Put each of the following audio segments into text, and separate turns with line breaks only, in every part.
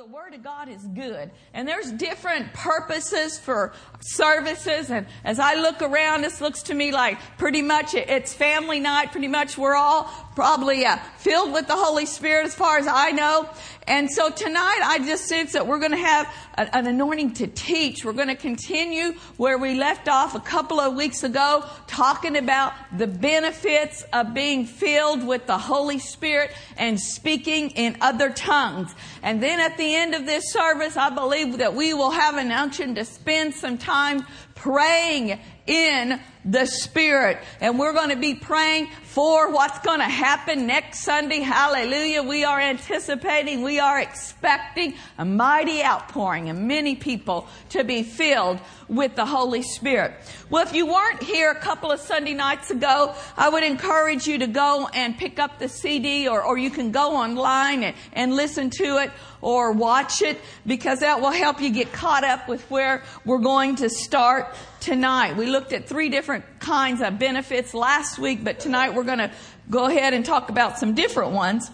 the Word of God is good. And there's different purposes for services. And as I look around, this looks to me like pretty much it's family night. Pretty much we're all probably uh, filled with the Holy Spirit as far as I know. And so tonight I just sense that we're going to have an anointing to teach. We're going to continue where we left off a couple of weeks ago talking about the benefits of being filled with the Holy Spirit and speaking in other tongues. And then at the end of this service, I believe that we will have an unction to spend some time praying in the Spirit. And we're going to be praying for what's going to happen next Sunday. Hallelujah. We are anticipating, we are expecting a mighty outpouring and many people to be filled with the Holy Spirit. Well, if you weren't here a couple of Sunday nights ago, I would encourage you to go and pick up the CD or, or you can go online and, and listen to it or watch it because that will help you get caught up with where we're going to start tonight. We looked at three different kinds of benefits last week, but tonight we're going to go ahead and talk about some different ones.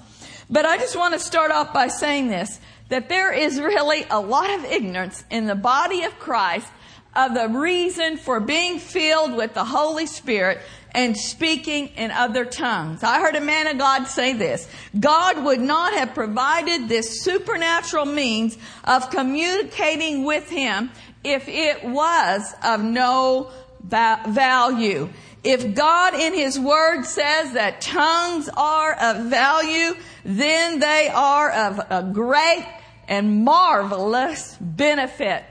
But I just want to start off by saying this, that there is really a lot of ignorance in the body of Christ of the reason for being filled with the Holy Spirit and speaking in other tongues. I heard a man of God say this. God would not have provided this supernatural means of communicating with Him if it was of no value. If God in His Word says that tongues are of value, then they are of a great and marvelous benefit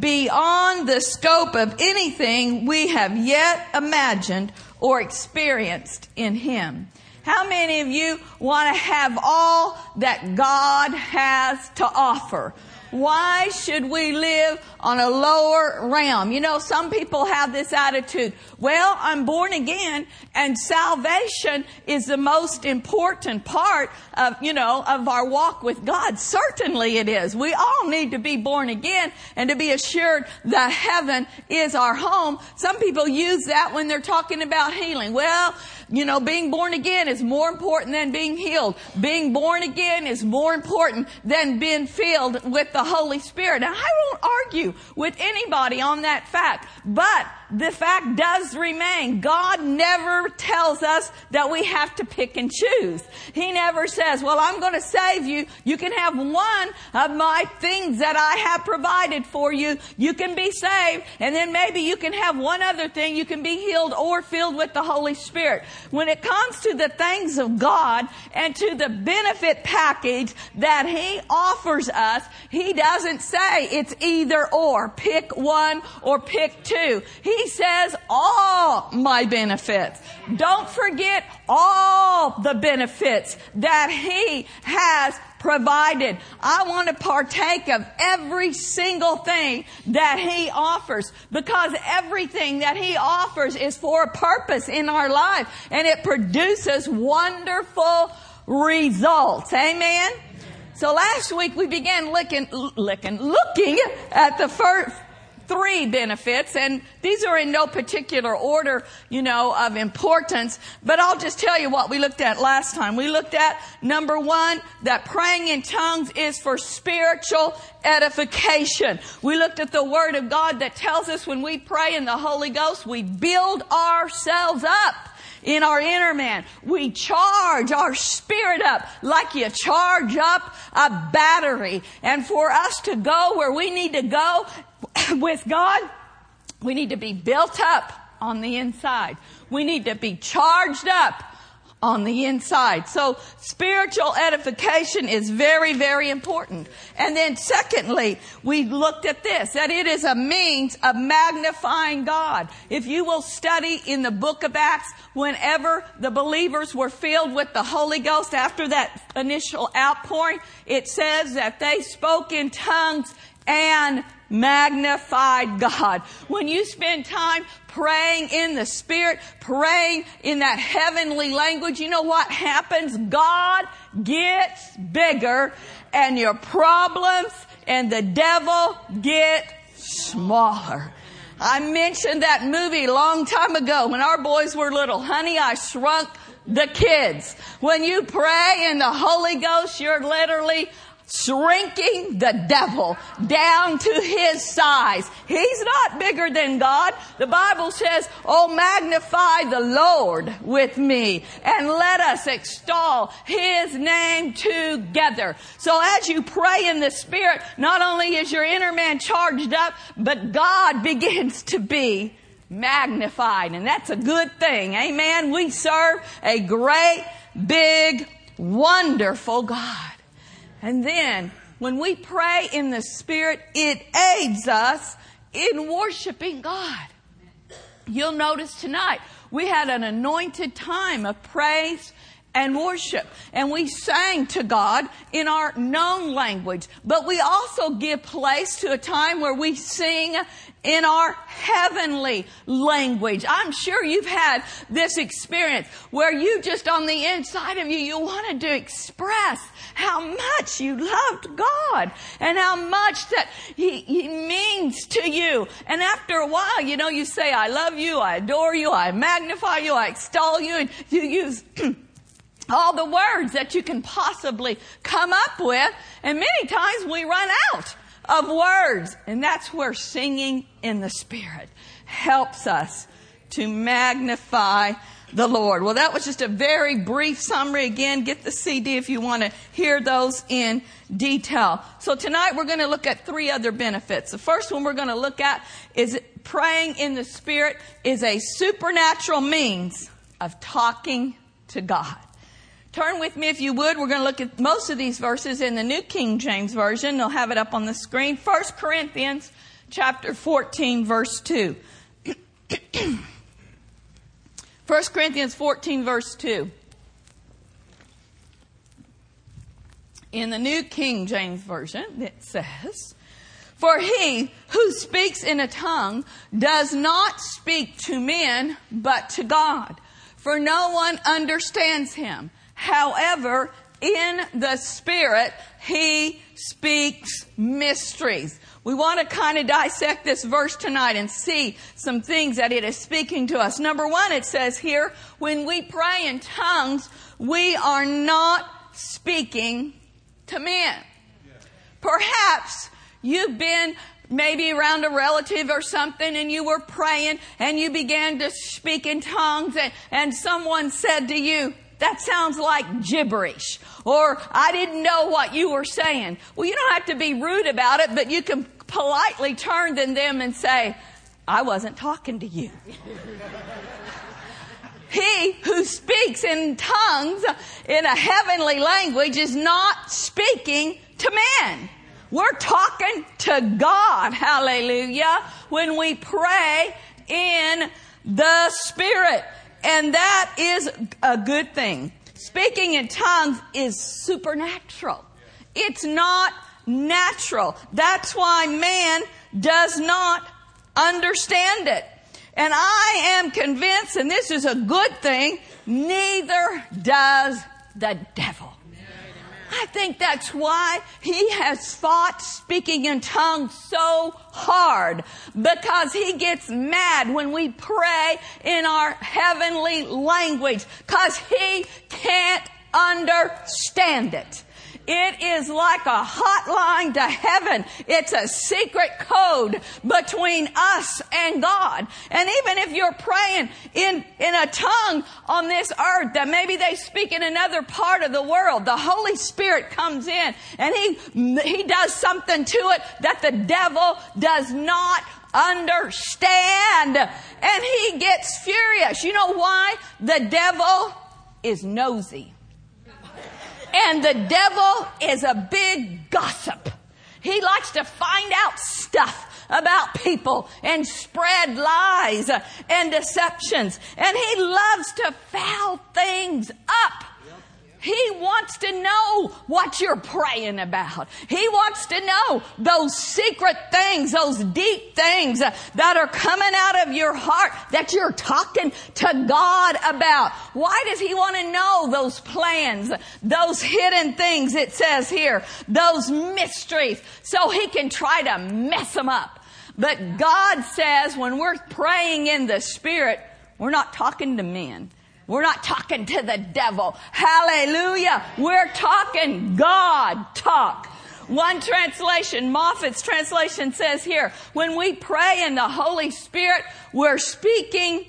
beyond the scope of anything we have yet imagined or experienced in Him. How many of you want to have all that God has to offer? Why should we live on a lower realm? You know, some people have this attitude. Well, I'm born again and salvation is the most important part of, you know, of our walk with God. Certainly it is. We all need to be born again and to be assured that heaven is our home. Some people use that when they're talking about healing. Well, you know, being born again is more important than being healed. Being born again is more important than being filled with the Holy Spirit. Now, I won't argue with anybody on that fact, but the fact does remain. God never tells us that we have to pick and choose. He never says, well, I'm going to save you. You can have one of my things that I have provided for you. You can be saved. And then maybe you can have one other thing. You can be healed or filled with the Holy Spirit. When it comes to the things of God and to the benefit package that He offers us, He doesn't say it's either or. Pick one or pick two. He he says all my benefits. Don't forget all the benefits that He has provided. I want to partake of every single thing that He offers because everything that He offers is for a purpose in our life and it produces wonderful results. Amen? So last week we began looking, looking, looking at the first, three benefits, and these are in no particular order, you know, of importance, but I'll just tell you what we looked at last time. We looked at number one, that praying in tongues is for spiritual edification. We looked at the Word of God that tells us when we pray in the Holy Ghost, we build ourselves up in our inner man. We charge our spirit up like you charge up a battery. And for us to go where we need to go with God, we need to be built up on the inside. We need to be charged up on the inside. So spiritual edification is very, very important. And then secondly, we looked at this, that it is a means of magnifying God. If you will study in the book of Acts, whenever the believers were filled with the Holy Ghost after that initial outpouring, it says that they spoke in tongues and magnified God. When you spend time praying in the Spirit, praying in that heavenly language, you know what happens? God gets bigger and your problems and the devil get smaller. I mentioned that movie a long time ago when our boys were little. Honey, I shrunk the kids. When you pray in the Holy Ghost, you're literally shrinking the devil down to his size. He's not bigger than God. The Bible says, Oh, magnify the Lord with me and let us extol his name together. So as you pray in the Spirit, not only is your inner man charged up, but God begins to be magnified. And that's a good thing. Amen. We serve a great, big, wonderful God. And then when we pray in the Spirit, it aids us in worshiping God. You'll notice tonight we had an anointed time of praise and worship. And we sang to God in our known language. But we also give place to a time where we sing in our heavenly language. I'm sure you've had this experience where you just on the inside of you, you wanted to express how much you loved God and how much that he, he means to you. And after a while, you know, you say, I love you, I adore you, I magnify you, I extol you, and you use all the words that you can possibly come up with. And many times we run out of words. And that's where singing in the Spirit helps us to magnify the Lord. Well, that was just a very brief summary. Again, get the CD if you want to hear those in detail. So tonight we're going to look at three other benefits. The first one we're going to look at is praying in the Spirit is a supernatural means of talking to God. Turn with me if you would. We're going to look at most of these verses in the New King James Version. They'll have it up on the screen. 1 Corinthians chapter 14 verse 2. 1 Corinthians 14 verse 2. In the New King James Version, it says, For he who speaks in a tongue does not speak to men, but to God. For no one understands him. However, in the Spirit, He speaks mysteries. We want to kind of dissect this verse tonight and see some things that it is speaking to us. Number one, it says here, when we pray in tongues, we are not speaking to men. Perhaps you've been maybe around a relative or something and you were praying and you began to speak in tongues and, and someone said to you, that sounds like gibberish. Or I didn't know what you were saying. Well, you don't have to be rude about it, but you can politely turn to them and say, I wasn't talking to you. he who speaks in tongues in a heavenly language is not speaking to men. We're talking to God, hallelujah, when we pray in the Spirit. And that is a good thing. Speaking in tongues is supernatural. It's not natural. That's why man does not understand it. And I am convinced, and this is a good thing, neither does the devil. I think that's why he has fought speaking in tongues so hard because he gets mad when we pray in our heavenly language because he can't understand it. It is like a hotline to heaven. It's a secret code between us and God. And even if you're praying in, in a tongue on this earth that maybe they speak in another part of the world, the Holy Spirit comes in and he, he does something to it that the devil does not understand. And he gets furious. You know why? The devil is nosy. And the devil is a big gossip. He likes to find out stuff about people and spread lies and deceptions. And he loves to foul things up. He wants to know what you're praying about. He wants to know those secret things, those deep things that are coming out of your heart that you're talking to God about. Why does he want to know those plans, those hidden things it says here, those mysteries, so he can try to mess them up? But God says when we're praying in the Spirit, we're not talking to men. We're not talking to the devil. Hallelujah. We're talking God talk. One translation, Moffatt's translation says here, when we pray in the Holy Spirit, we're speaking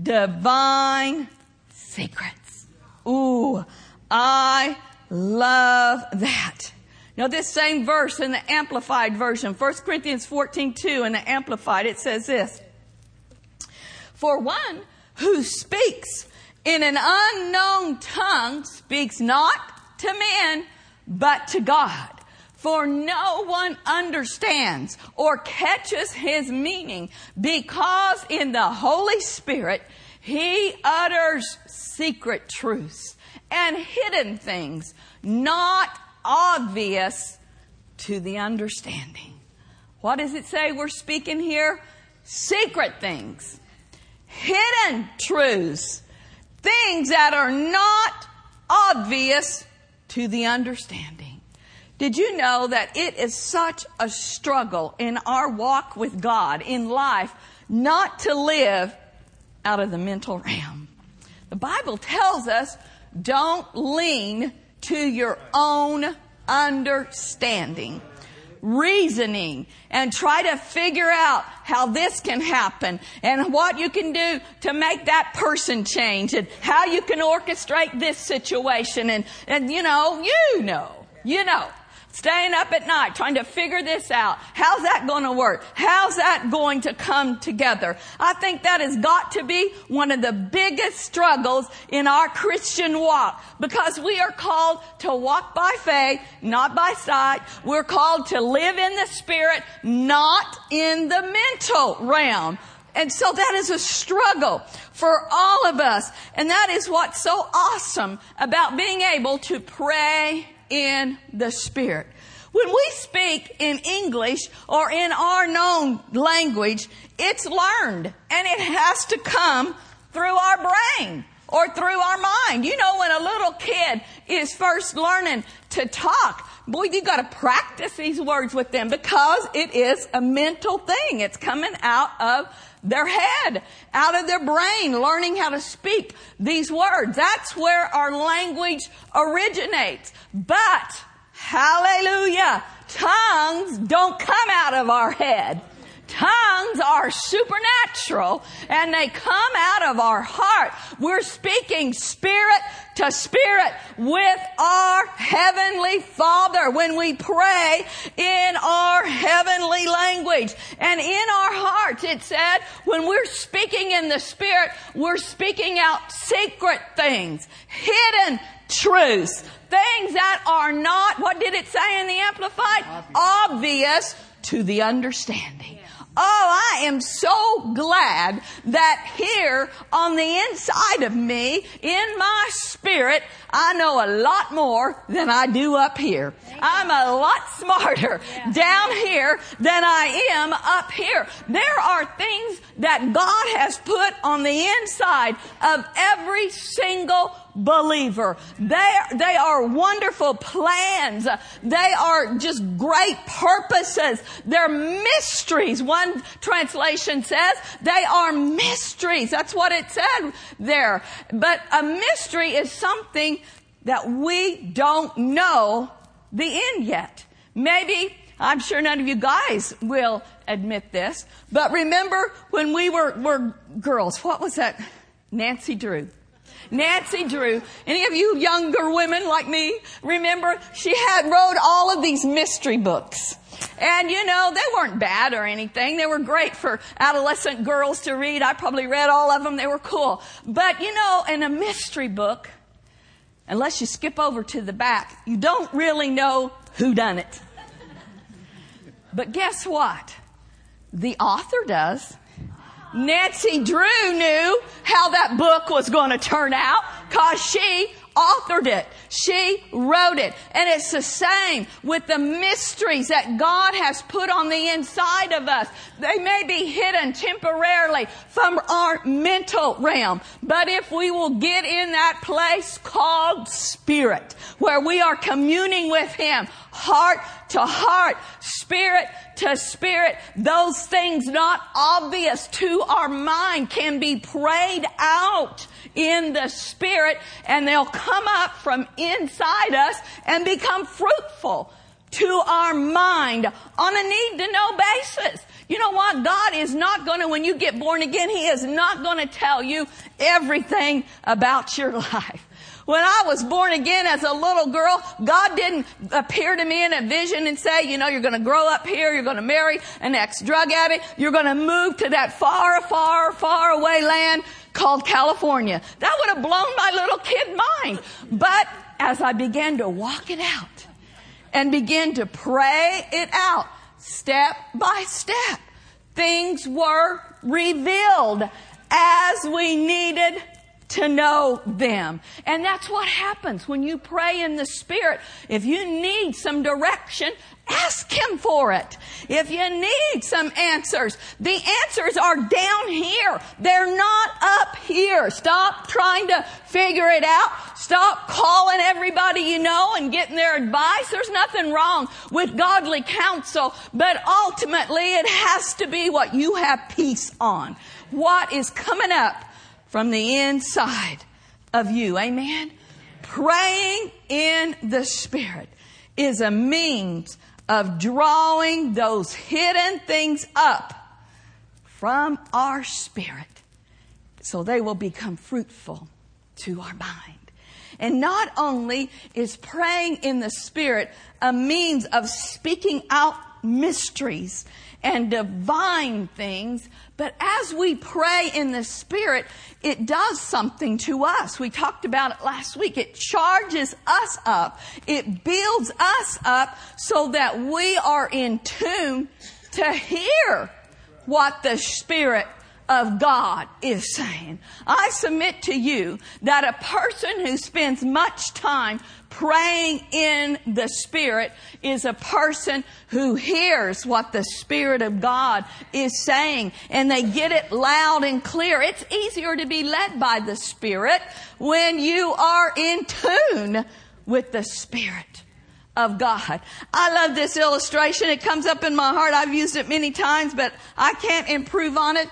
divine secrets. Ooh, I love that. Now this same verse in the Amplified version, 1 Corinthians 14, 2 in the Amplified, it says this. For one who speaks in an unknown tongue speaks not to men, but to God. For no one understands or catches his meaning because in the Holy Spirit he utters secret truths and hidden things not obvious to the understanding. What does it say we're speaking here? Secret things, hidden truths, things that are not obvious to the understanding. Did you know that it is such a struggle in our walk with God in life not to live out of the mental realm? The Bible tells us don't lean to your own understanding, reasoning, and try to figure out how this can happen and what you can do to make that person change and how you can orchestrate this situation. And, and you know, you know, you know staying up at night trying to figure this out. How's that going to work? How's that going to come together? I think that has got to be one of the biggest struggles in our Christian walk because we are called to walk by faith, not by sight. We're called to live in the spirit, not in the mental realm. And so that is a struggle for all of us. And that is what's so awesome about being able to pray in the Spirit. When we speak in English or in our known language, it's learned and it has to come through our brain or through our mind. You know, when a little kid is first learning to talk, boy, you gotta practice these words with them because it is a mental thing. It's coming out of their head, out of their brain, learning how to speak these words. That's where our language originates. But, hallelujah, tongues don't come out of our head. Tongues are supernatural and they come out of our heart. We're speaking spirit to spirit with our heavenly Father when we pray in our heavenly language. And in our hearts, it said, when we're speaking in the spirit, we're speaking out secret things, hidden truths, things that are not, what did it say in the Amplified? Obvious, Obvious to the understanding. Oh, I am so glad that here on the inside of me, in my spirit, I know a lot more than I do up here. I'm a lot smarter down here than I am up here. There are things that God has put on the inside of every single believer. They, they are wonderful plans. They are just great purposes. They're mysteries. One translation says they are mysteries. That's what it said there. But a mystery is something that we don't know the end yet. Maybe I'm sure none of you guys will admit this, but remember when we were, were girls, what was that? Nancy Drew. Nancy Drew. Any of you younger women like me remember she had wrote all of these mystery books. And you know, they weren't bad or anything. They were great for adolescent girls to read. I probably read all of them. They were cool. But you know, in a mystery book, unless you skip over to the back, you don't really know who done it. But guess what? The author does. Nancy Drew knew how that book was going to turn out because she authored it. She wrote it. And it's the same with the mysteries that God has put on the inside of us. They may be hidden temporarily from our mental realm. But if we will get in that place called spirit, where we are communing with Him, heart to heart, spirit to spirit, those things not obvious to our mind can be prayed out in the spirit and they'll come up from inside us and become fruitful. to our mind on a need to know basis. You know what? God is not going to, when you get born again, He is not going to tell you everything about your life. When I was born again as a little girl, God didn't appear to me in a vision and say, you know, you're going to grow up here, you're going to marry an ex-drug addict, you're going to move to that far, far, far away land called California. That would have blown my little kid mind. But as I began to walk it out and begin to pray it out step by step, things were revealed as we needed to know them. And that's what happens when you pray in the Spirit. If you need some direction, ask Him for it. If you need some answers, the answers are down here. They're not up here. Stop trying to figure it out. Stop calling everybody you know and getting their advice. There's nothing wrong with godly counsel, but ultimately it has to be what you have peace on. What is coming up from the inside of you. Amen. Praying in the Spirit is a means of drawing those hidden things up from our spirit so they will become fruitful to our mind. And not only is praying in the Spirit a means of speaking out mysteries and divine things, but as we pray in the Spirit, it does something to us. We talked about it last week. It charges us up. It builds us up so that we are in tune to hear what the Spirit of God is saying. I submit to you that a person who spends much time praying in the Spirit is a person who hears what the Spirit of God is saying and they get it loud and clear. It's easier to be led by the Spirit when you are in tune with the Spirit of God. I love this illustration. It comes up in my heart. I've used it many times, but I can't improve on it.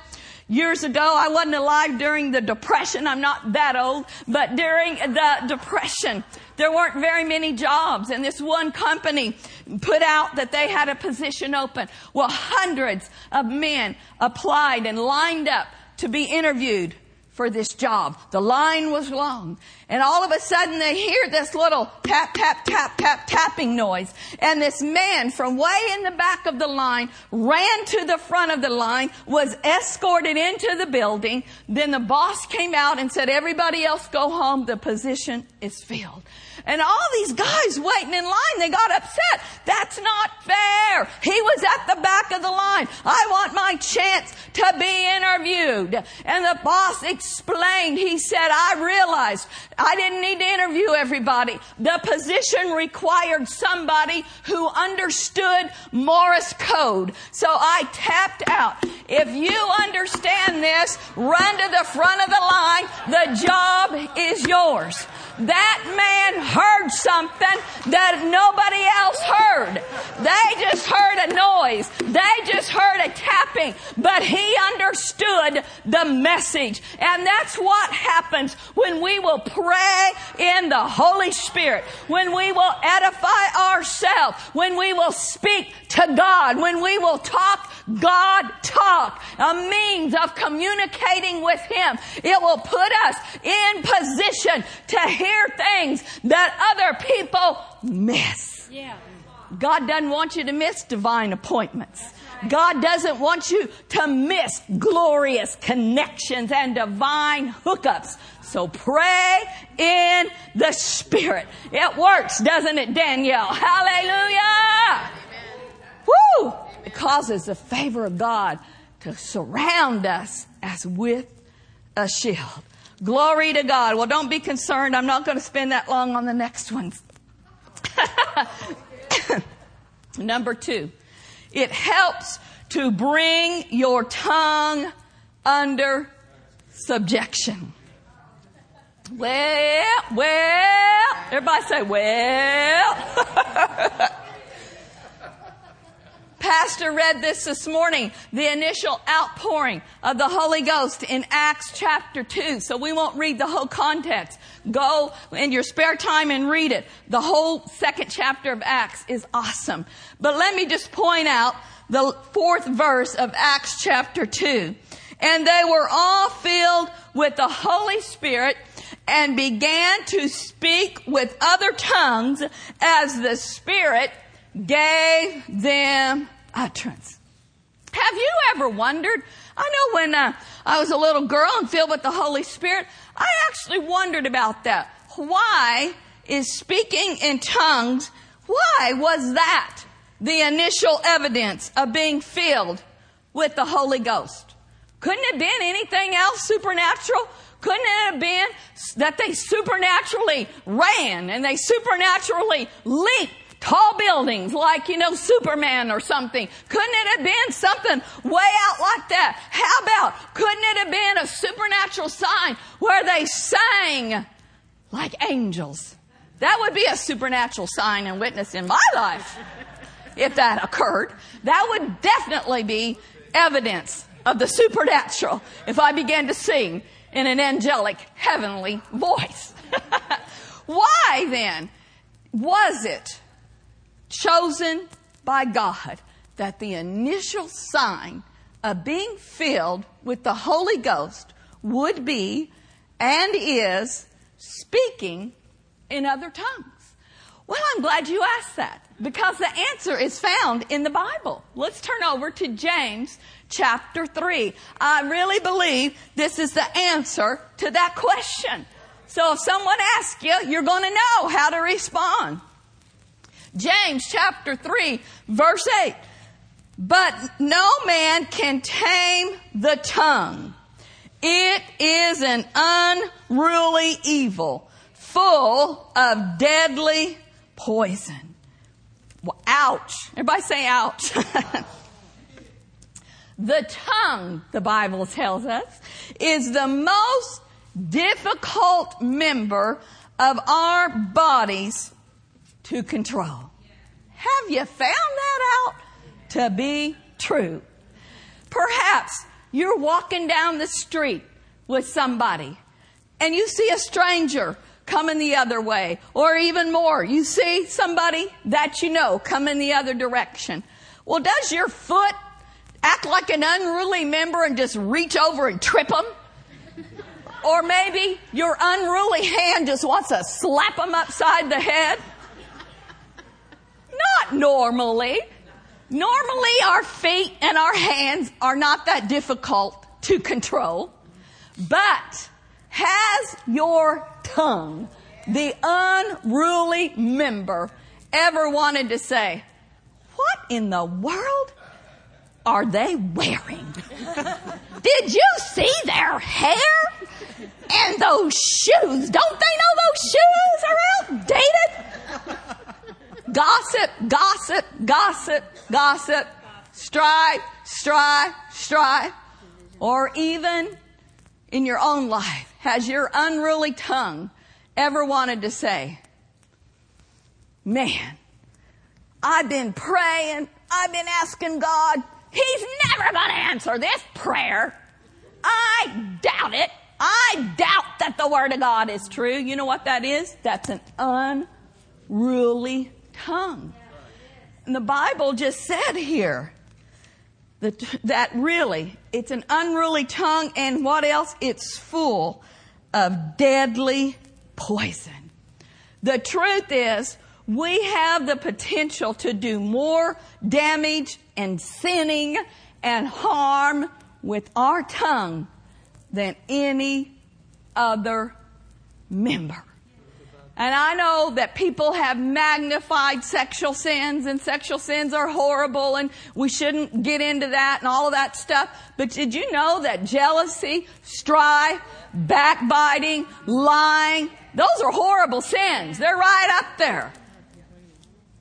Years ago, I wasn't alive during the Depression. I'm not that old, but during the Depression, there weren't very many jobs and this one company put out that they had a position open. Well, hundreds of men applied and lined up to be interviewed for this job. The line was long. And all of a sudden they hear this little tap, tap, tap, tap, tapping noise. And this man from way in the back of the line ran to the front of the line, was escorted into the building. Then the boss came out and said, everybody else go home. The position is filled. And all these guys waiting in line, they got upset. That's not fair. He was at the back of the line. I want my chance to be interviewed. And the boss explained, he said, I realized I didn't need to interview everybody. The position required somebody who understood Morse code. So I tapped out. If you understand this, run to the front of the line. The job is yours. That man heard something that nobody else heard. They just heard a noise. They just heard a tapping, but he understood the message. And that's what happens when we will pray in the Holy Spirit, when we will edify ourselves, when we will speak to God, when we will talk God talk, a means of communicating with Him. It will put us in position to hear things that other people miss. Yeah. God doesn't want you to miss divine appointments. God doesn't want you to miss glorious connections and divine hookups. So pray in the Spirit. It works, doesn't it, Danielle? Hallelujah! Woo! It causes the favor of God to surround us as with a shield. Glory to God. Well, don't be concerned. I'm not going to spend that long on the next ones. Number two, it helps to bring your tongue under subjection. Well, well, everybody say, well. pastor read this this morning, the initial outpouring of the Holy Ghost in Acts chapter 2. So we won't read the whole context. Go in your spare time and read it. The whole second chapter of Acts is awesome. But let me just point out the fourth verse of Acts chapter 2. And they were all filled with the Holy Spirit and began to speak with other tongues as the Spirit gave them utterance. Have you ever wondered? I know when uh, I was a little girl and filled with the Holy Spirit, I actually wondered about that. Why is speaking in tongues, why was that the initial evidence of being filled with the Holy Ghost? Couldn't it have been anything else supernatural? Couldn't it have been that they supernaturally ran and they supernaturally leaped tall buildings like, you know, Superman or something? Couldn't it have been something way out like that? How about, couldn't it have been a supernatural sign where they sang like angels? That would be a supernatural sign and witness in my life if that occurred. That would definitely be evidence of the supernatural if I began to sing in an angelic, heavenly voice. Why then was it chosen by God that the initial sign of being filled with the Holy Ghost would be and is speaking in other tongues? Well, I'm glad you asked that because the answer is found in the Bible. Let's turn over to James chapter 3. I really believe this is the answer to that question. So if someone asks you, you're going to know how to respond. James chapter 3 verse 8. But no man can tame the tongue. It is an unruly evil, full of deadly poison. Well, ouch. Everybody say ouch. the tongue, the Bible tells us, is the most difficult member of our bodies to control. Have you found that out to be true? Perhaps you're walking down the street with somebody and you see a stranger coming the other way. Or even more, you see somebody that you know coming the other direction. Well, does your foot act like an unruly member and just reach over and trip them? Or maybe your unruly hand just wants to slap them upside the head? Not normally. Normally, our feet and our hands are not that difficult to control. But has your tongue, the unruly member, ever wanted to say, What in the world are they wearing? Did you see their hair? And those shoes, don't they know those shoes are outdated? Gossip, gossip, gossip, gossip, strife, strife, strife, or even in your own life has your unruly tongue ever wanted to say, man, I've been praying, I've been asking God, He's never going to answer this prayer. I doubt it. I doubt that the Word of God is true. You know what that is? That's an unruly tongue. And the Bible just said here that, that really it's an unruly tongue and what else? It's full of deadly poison. The truth is, we have the potential to do more damage and sinning and harm with our tongue than any other member. And I know that people have magnified sexual sins and sexual sins are horrible and we shouldn't get into that and all of that stuff. But did you know that jealousy, strife, backbiting, lying, those are horrible sins. They're right up there.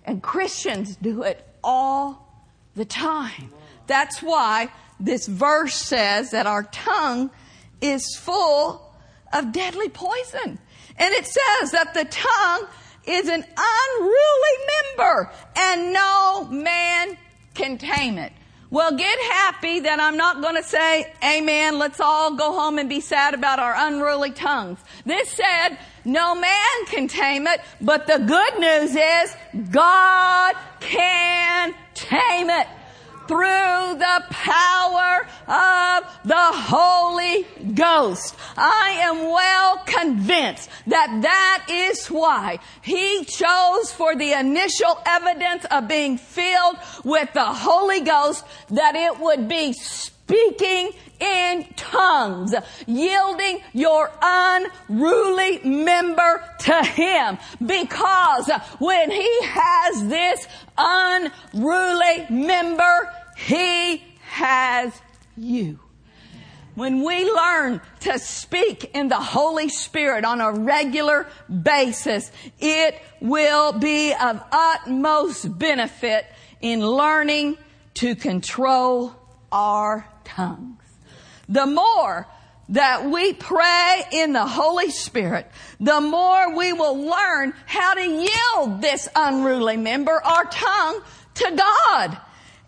And Christians do it all the time. That's why this verse says that our tongue is full of deadly poison. And it says that the tongue is an unruly member and no man can tame it. Well, get happy that I'm not going to say, Amen, let's all go home and be sad about our unruly tongues. This said, no man can tame it, but the good news is God can tame it through the power of the Holy Ghost. I am well convinced that that is why he chose for the initial evidence of being filled with the Holy Ghost that it would be speaking in tongues, yielding your unruly member to Him. Because when He has this unruly member, He has you. When we learn to speak in the Holy Spirit on a regular basis, it will be of utmost benefit in learning to control our tongues. The more that we pray in the Holy Spirit, the more we will learn how to yield this unruly member, our tongue, to God.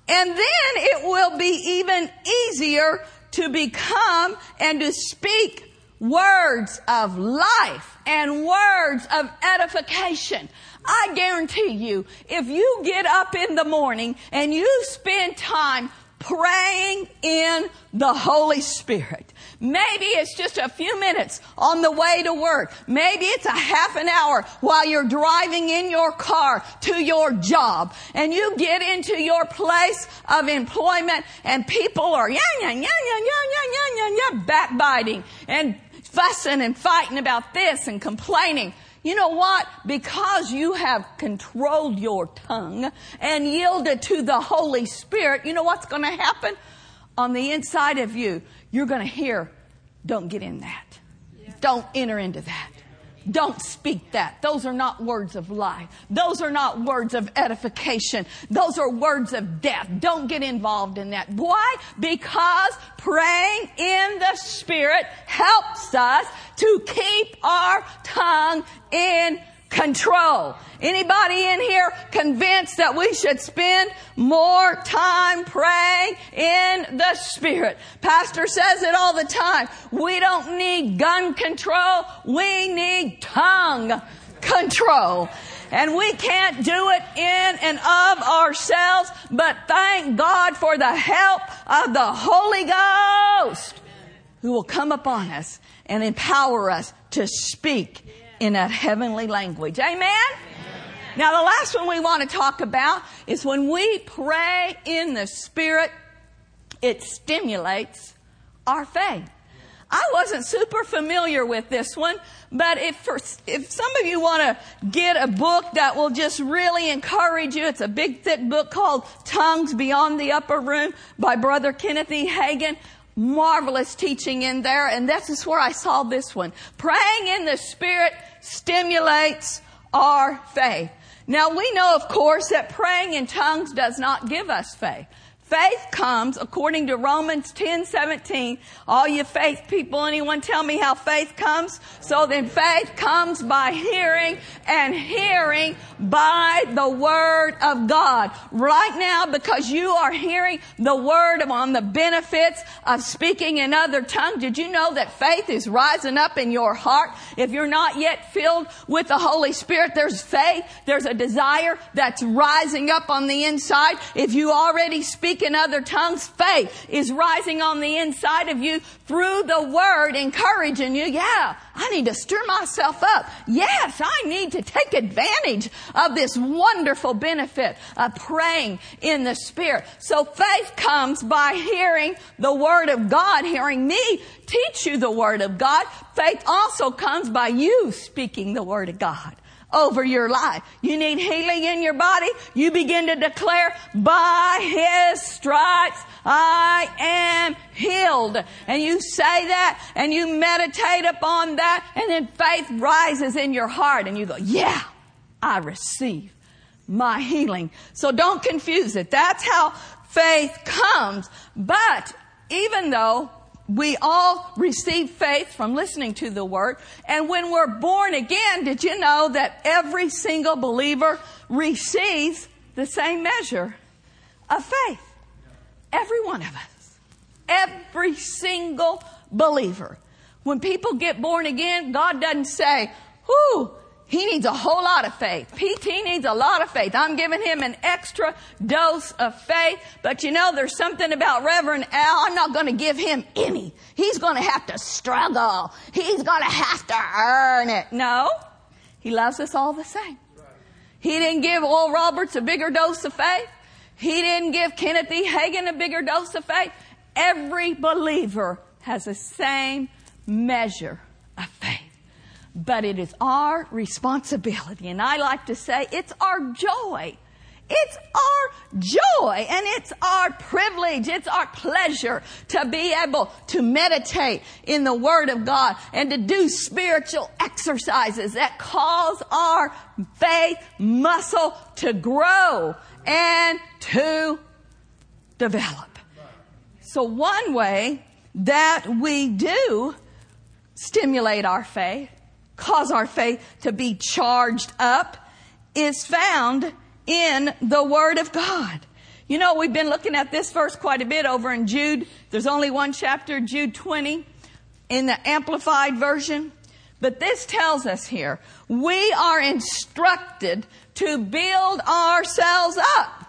And then it will be even easier to become and to speak words of life and words of edification. I guarantee you, if you get up in the morning and you spend time praying in the Holy Spirit. Maybe it's just a few minutes on the way to work. Maybe it's a half an hour while you're driving in your car to your job and you get into your place of employment and people are yeah, yeah, yeah, yeah, yeah, yeah, yeah, yeah, backbiting and fussing and fighting about this and complaining. You know what? Because you have controlled your tongue and yielded to the Holy Spirit, you know what's going to happen? On the inside of you, you're going to hear, don't get in that. Don't enter into that. Don't speak that. Those are not words of life. Those are not words of edification. Those are words of death. Don't get involved in that. Why? Because praying in the Spirit helps us to keep our tongue in control. Anybody in here convinced that we should spend more time praying in the Spirit? Pastor says it all the time. We don't need gun control. We need tongue control. And we can't do it in and of ourselves, but thank God for the help of the Holy Ghost who will come upon us and empower us to speak in that heavenly language. Amen? Now, the last one we want to talk about is when we pray in the Spirit, it stimulates our faith. I wasn't super familiar with this one, but if for, if some of you want to get a book that will just really encourage you, it's a big thick book called Tongues Beyond the Upper Room by Brother Kenneth E. Hagin marvelous teaching in there, and this is where I saw this one. Praying in the Spirit stimulates our faith. Now we know, of course, that praying in tongues does not give us faith. Faith comes according to Romans 10, 17. All you faith people, anyone tell me how faith comes? So then faith comes by hearing and hearing by the word of God. Right now, because you are hearing the word on the benefits of speaking in other tongues, did you know that faith is rising up in your heart? If you're not yet filled with the Holy Spirit, there's faith, there's a desire that's rising up on the inside. If you already speak speak in other tongues, faith is rising on the inside of you through the word, encouraging you. Yeah, I need to stir myself up. Yes, I need to take advantage of this wonderful benefit of praying in the Spirit. So faith comes by hearing the Word of God, hearing me teach you the Word of God. Faith also comes by you speaking the Word of God over your life. You need healing in your body. You begin to declare, by His stripes I am healed. And you say that and you meditate upon that and then faith rises in your heart and you go, yeah, I receive my healing. So don't confuse it. That's how faith comes. But even though we all receive faith from listening to the word. And when we're born again, did you know that every single believer receives the same measure of faith. Every one of us. Every single believer. When people get born again, God doesn't say, whoo, he needs a whole lot of faith. PT needs a lot of faith. I'm giving him an extra dose of faith. But you know, there's something about Reverend Al. I'm not going to give him any. He's going to have to struggle. He's going to have to earn it. No. He loves us all the same. He didn't give Oral Roberts a bigger dose of faith. He didn't give Kenneth E. Hagin a bigger dose of faith. Every believer has the same measure of faith. But it is our responsibility, and I like to say it's our joy. It's our joy and it's our privilege. It's our pleasure to be able to meditate in the Word of God and to do spiritual exercises that cause our faith muscle to grow and to develop. So one way that we do stimulate our faith, cause our faith to be charged up, is found in the Word of God. You know, we've been looking at this verse quite a bit over in Jude. There's only one chapter, Jude 20, in the Amplified Version. But this tells us here, we are instructed to build ourselves up.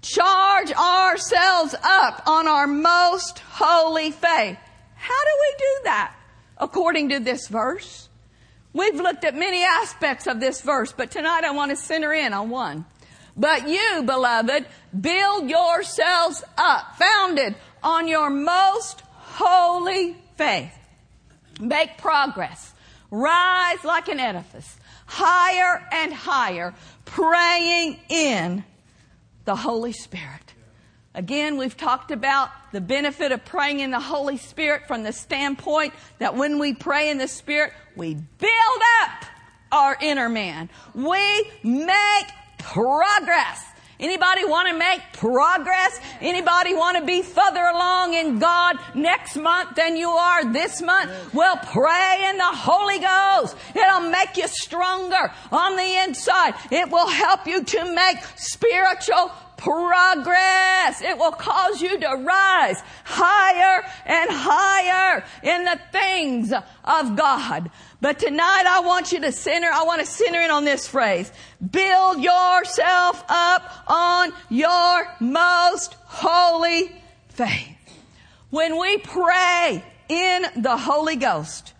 Charge ourselves up on our most holy faith. How do we do that? According to this verse. We've looked at many aspects of this verse, but tonight I want to center in on one. But you, beloved, build yourselves up, founded on your most holy faith. Make progress. Rise like an edifice, higher and higher, praying in the Holy Spirit. Again, we've talked about the benefit of praying in the Holy Spirit from the standpoint that when we pray in the Spirit, we build up our inner man. We make progress. Anybody want to make progress? Anybody want to be further along in God next month than you are this month? Well, pray in the Holy Ghost. It'll make you stronger on the inside. It will help you to make spiritual progress. It will cause you to rise higher and higher in the things of God. But tonight I want you to center, I want to center in on this phrase. Build yourself up on your most holy faith. When we pray in the Holy Ghost,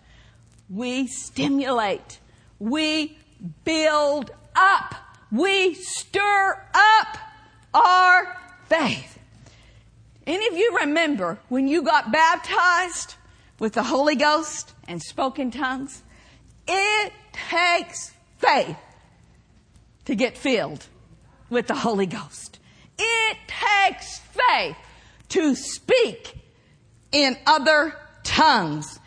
we stimulate, we build up, we stir up our faith. Any of you remember when you got baptized with the Holy Ghost and spoke in tongues? It takes faith to get filled with the Holy Ghost. It takes faith to speak in other tongues.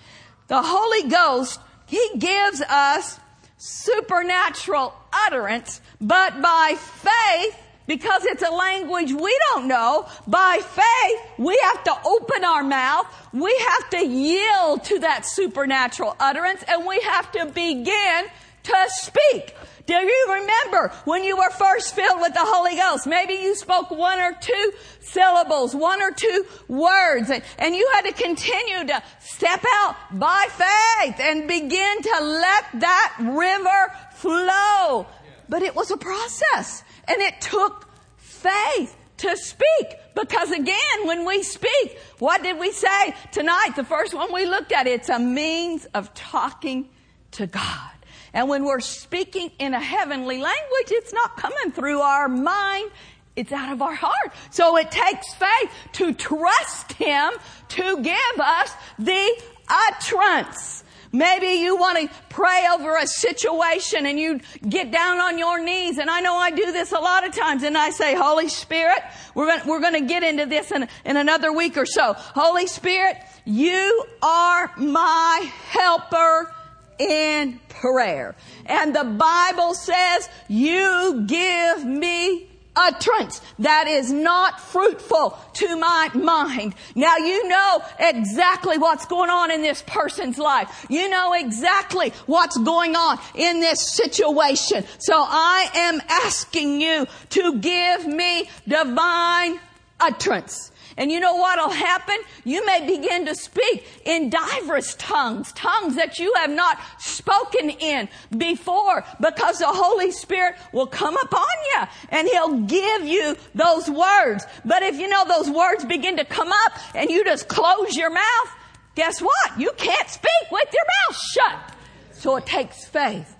The Holy Ghost, He gives us supernatural utterance, but by faith, because it's a language we don't know. By faith, we have to open our mouth. We have to yield to that supernatural utterance and we have to begin to speak. Do you remember when you were first filled with the Holy Ghost? Maybe you spoke one or two syllables, one or two words, and, and you had to continue to step out by faith and begin to let that river flow. But it was a process. And it took faith to speak. Because again, when we speak, what did we say tonight? The first one we looked at, it's a means of talking to God. And when we're speaking in a heavenly language, it's not coming through our mind. It's out of our heart. So it takes faith to trust Him to give us the utterance. Maybe you want to pray over a situation and you get down on your knees. And I know I do this a lot of times and I say, Holy Spirit, we're going to, we're going to get into this in, in another week or so. Holy Spirit, you are my helper in prayer. And the Bible says you give me utterance that is not fruitful to my mind. Now you know exactly what's going on in this person's life. You know exactly what's going on in this situation. So I am asking you to give me divine utterance. And you know what'll happen? You may begin to speak in diverse tongues, tongues that you have not spoken in before because the Holy Spirit will come upon you and He'll give you those words. But if you know those words begin to come up and you just close your mouth, guess what? You can't speak with your mouth shut. So it takes faith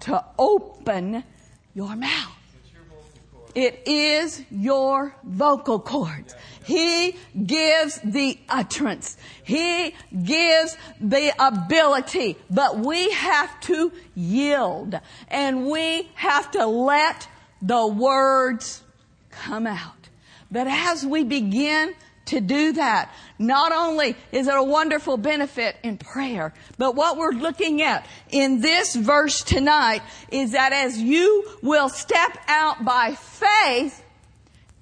to open your mouth. It is your vocal cords. He gives the utterance. He gives the ability, but we have to yield and we have to let the words come out. But as we begin to do that. Not only is it a wonderful benefit in prayer, but what we're looking at in this verse tonight is that as you will step out by faith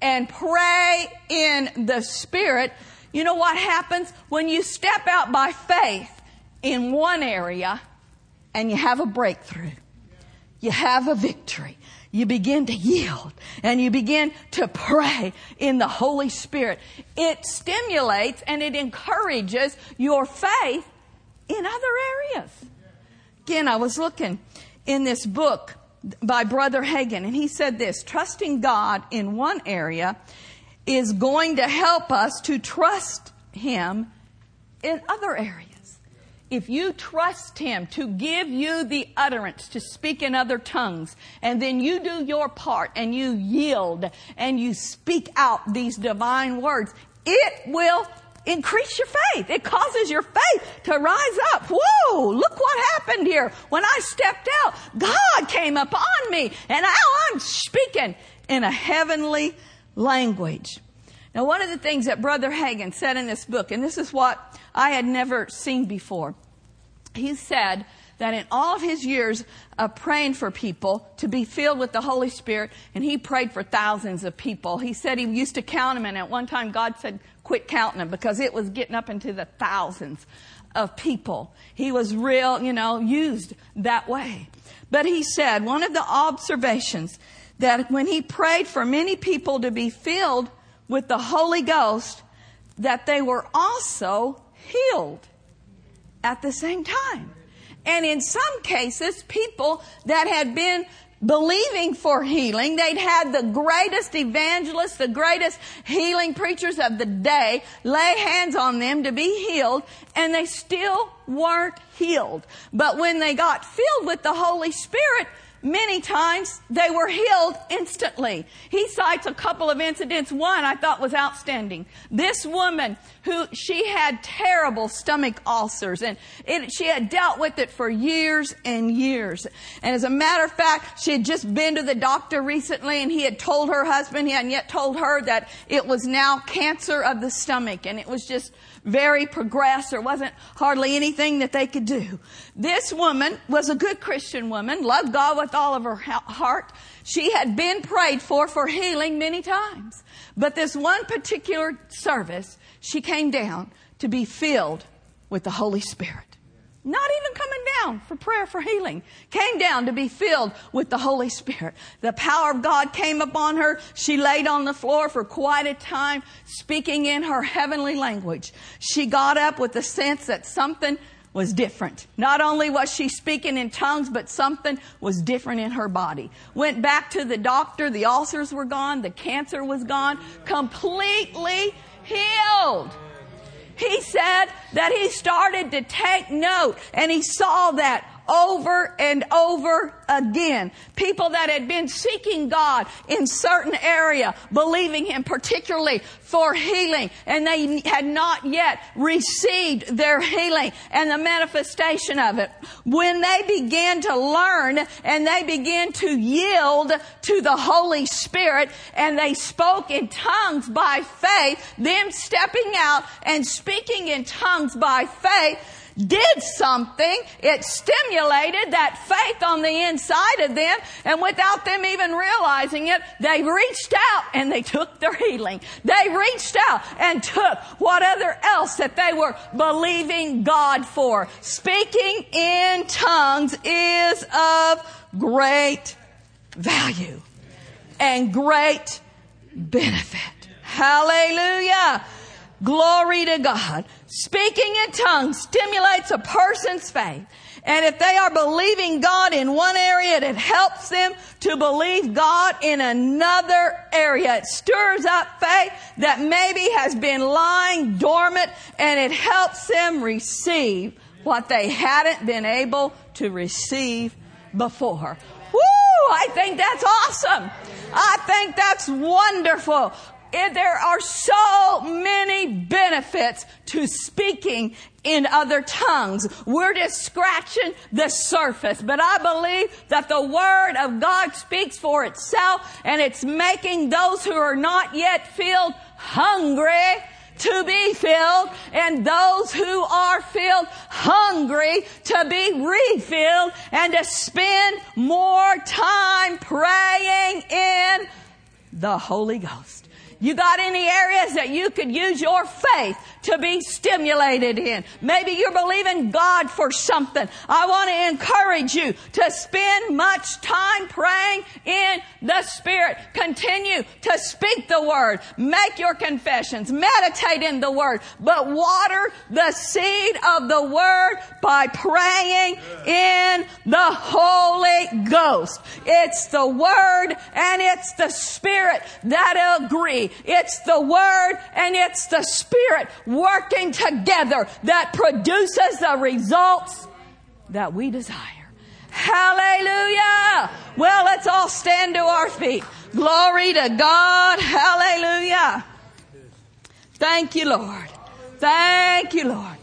and pray in the Spirit, you know what happens when you step out by faith in one area and you have a breakthrough? You have a victory you begin to yield and you begin to pray in the Holy Spirit. It stimulates and it encourages your faith in other areas. Again, I was looking in this book by Brother Hagin and he said this, trusting God in one area is going to help us to trust Him in other areas. If you trust Him to give you the utterance to speak in other tongues, and then you do your part and you yield and you speak out these divine words, it will increase your faith. It causes your faith to rise up. Whoa, look what happened here. When I stepped out, God came upon me and now I'm speaking in a heavenly language. Now, one of the things that Brother Hagin said in this book, and this is what I had never seen before. He said that in all of his years of praying for people to be filled with the Holy Spirit, and he prayed for thousands of people. He said he used to count them, and at one time God said, quit counting them because it was getting up into the thousands of people. He was real, you know, used that way. But he said one of the observations that when he prayed for many people to be filled with the Holy Ghost, that they were also healed at the same time. And in some cases, people that had been believing for healing, they'd had the greatest evangelists, the greatest healing preachers of the day lay hands on them to be healed, and they still weren't healed. But when they got filled with the Holy Spirit, Many times they were healed instantly. He cites a couple of incidents. One I thought was outstanding. This woman who she had terrible stomach ulcers and it, she had dealt with it for years and years. And as a matter of fact, she had just been to the doctor recently and he had told her husband, he hadn't yet told her that it was now cancer of the stomach and it was just very progressed. There wasn't hardly anything that they could do. This woman was a good Christian woman, loved God with all of her heart. She had been prayed for for healing many times. But this one particular service, she came down to be filled with the Holy Spirit. Not even coming down for prayer for healing. Came down to be filled with the Holy Spirit. The power of God came upon her. She laid on the floor for quite a time, speaking in her heavenly language. She got up with the sense that something was different. Not only was she speaking in tongues, but something was different in her body. Went back to the doctor. The ulcers were gone. The cancer was gone. Completely healed. He said that he started to take note and he saw that over and over again. People that had been seeking God in certain area, believing Him particularly for healing, and they had not yet received their healing and the manifestation of it. When they began to learn and they began to yield to the Holy Spirit and they spoke in tongues by faith, them stepping out and speaking in tongues by faith, did something. It stimulated that faith on the inside of them, and without them even realizing it, they reached out and they took their healing. They reached out and took whatever else that they were believing God for. Speaking in tongues is of great value and great benefit. Hallelujah. Glory to God. Speaking in tongues stimulates a person's faith. And if they are believing God in one area, it helps them to believe God in another area. It stirs up faith that maybe has been lying dormant and it helps them receive what they hadn't been able to receive before. Woo! I think that's awesome. I think that's wonderful. There are so many benefits to speaking in other tongues. We're just scratching the surface, but I believe that the Word of God speaks for itself and it's making those who are not yet filled hungry to be filled and those who are filled hungry to be refilled and to spend more time praying in the Holy Ghost. You got any areas that you could use your faith to be stimulated in. Maybe you're believing God for something. I want to encourage you to spend much time praying in the Spirit. Continue to speak the Word. Make your confessions. Meditate in the Word. But water the seed of the Word by praying in the Holy Ghost. It's the Word and it's the Spirit that agree. It's the Word and it's the Spirit working together that produces the results that we desire. Hallelujah. Well, let's all stand to our feet. Glory to God. Hallelujah. Thank you, Lord. Thank you, Lord.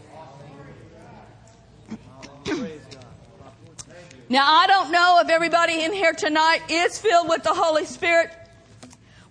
Now, I don't know if everybody in here tonight is filled with the Holy Spirit.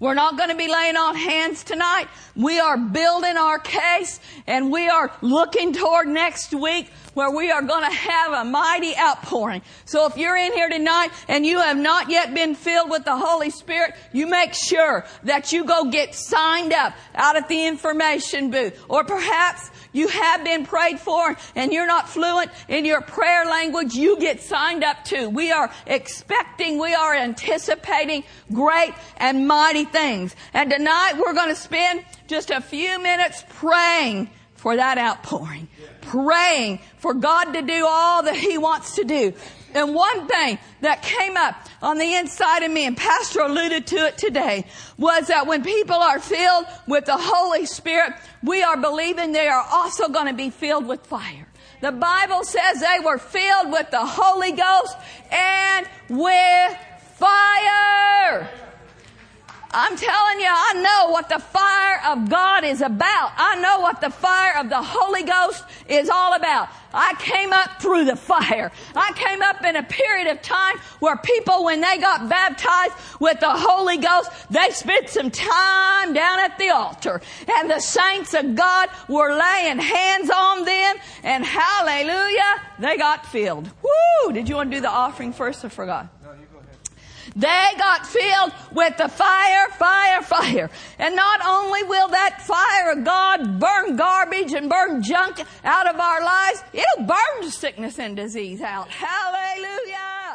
We're not going to be laying on hands tonight. We are building our case and we are looking toward next week where we are going to have a mighty outpouring. So if you're in here tonight and you have not yet been filled with the Holy Spirit, you make sure that you go get signed up out at the information booth. Or perhaps you have been prayed for and you're not fluent in your prayer language, you get signed up too. We are expecting, we are anticipating great and mighty things. And tonight we're going to spend just a few minutes praying for that outpouring. Praying for God to do all that He wants to do. And one thing that came up on the inside of me, and Pastor alluded to it today, was that when people are filled with the Holy Spirit, we are believing they are also going to be filled with fire. The Bible says they were filled with the Holy Ghost and with fire. I'm telling you, I know what the fire of God is about. I know what the fire of the Holy Ghost is all about. I came up through the fire. I came up in a period of time where people, when they got baptized with the Holy Ghost, they spent some time down at the altar. And the saints of God were laying hands on them, and hallelujah, they got filled. Woo! Did you want to do the offering first? I forgot. They got filled with the fire, fire, fire. And not only will that fire of God burn garbage and burn junk out of our lives, it'll burn sickness and disease out. Hallelujah.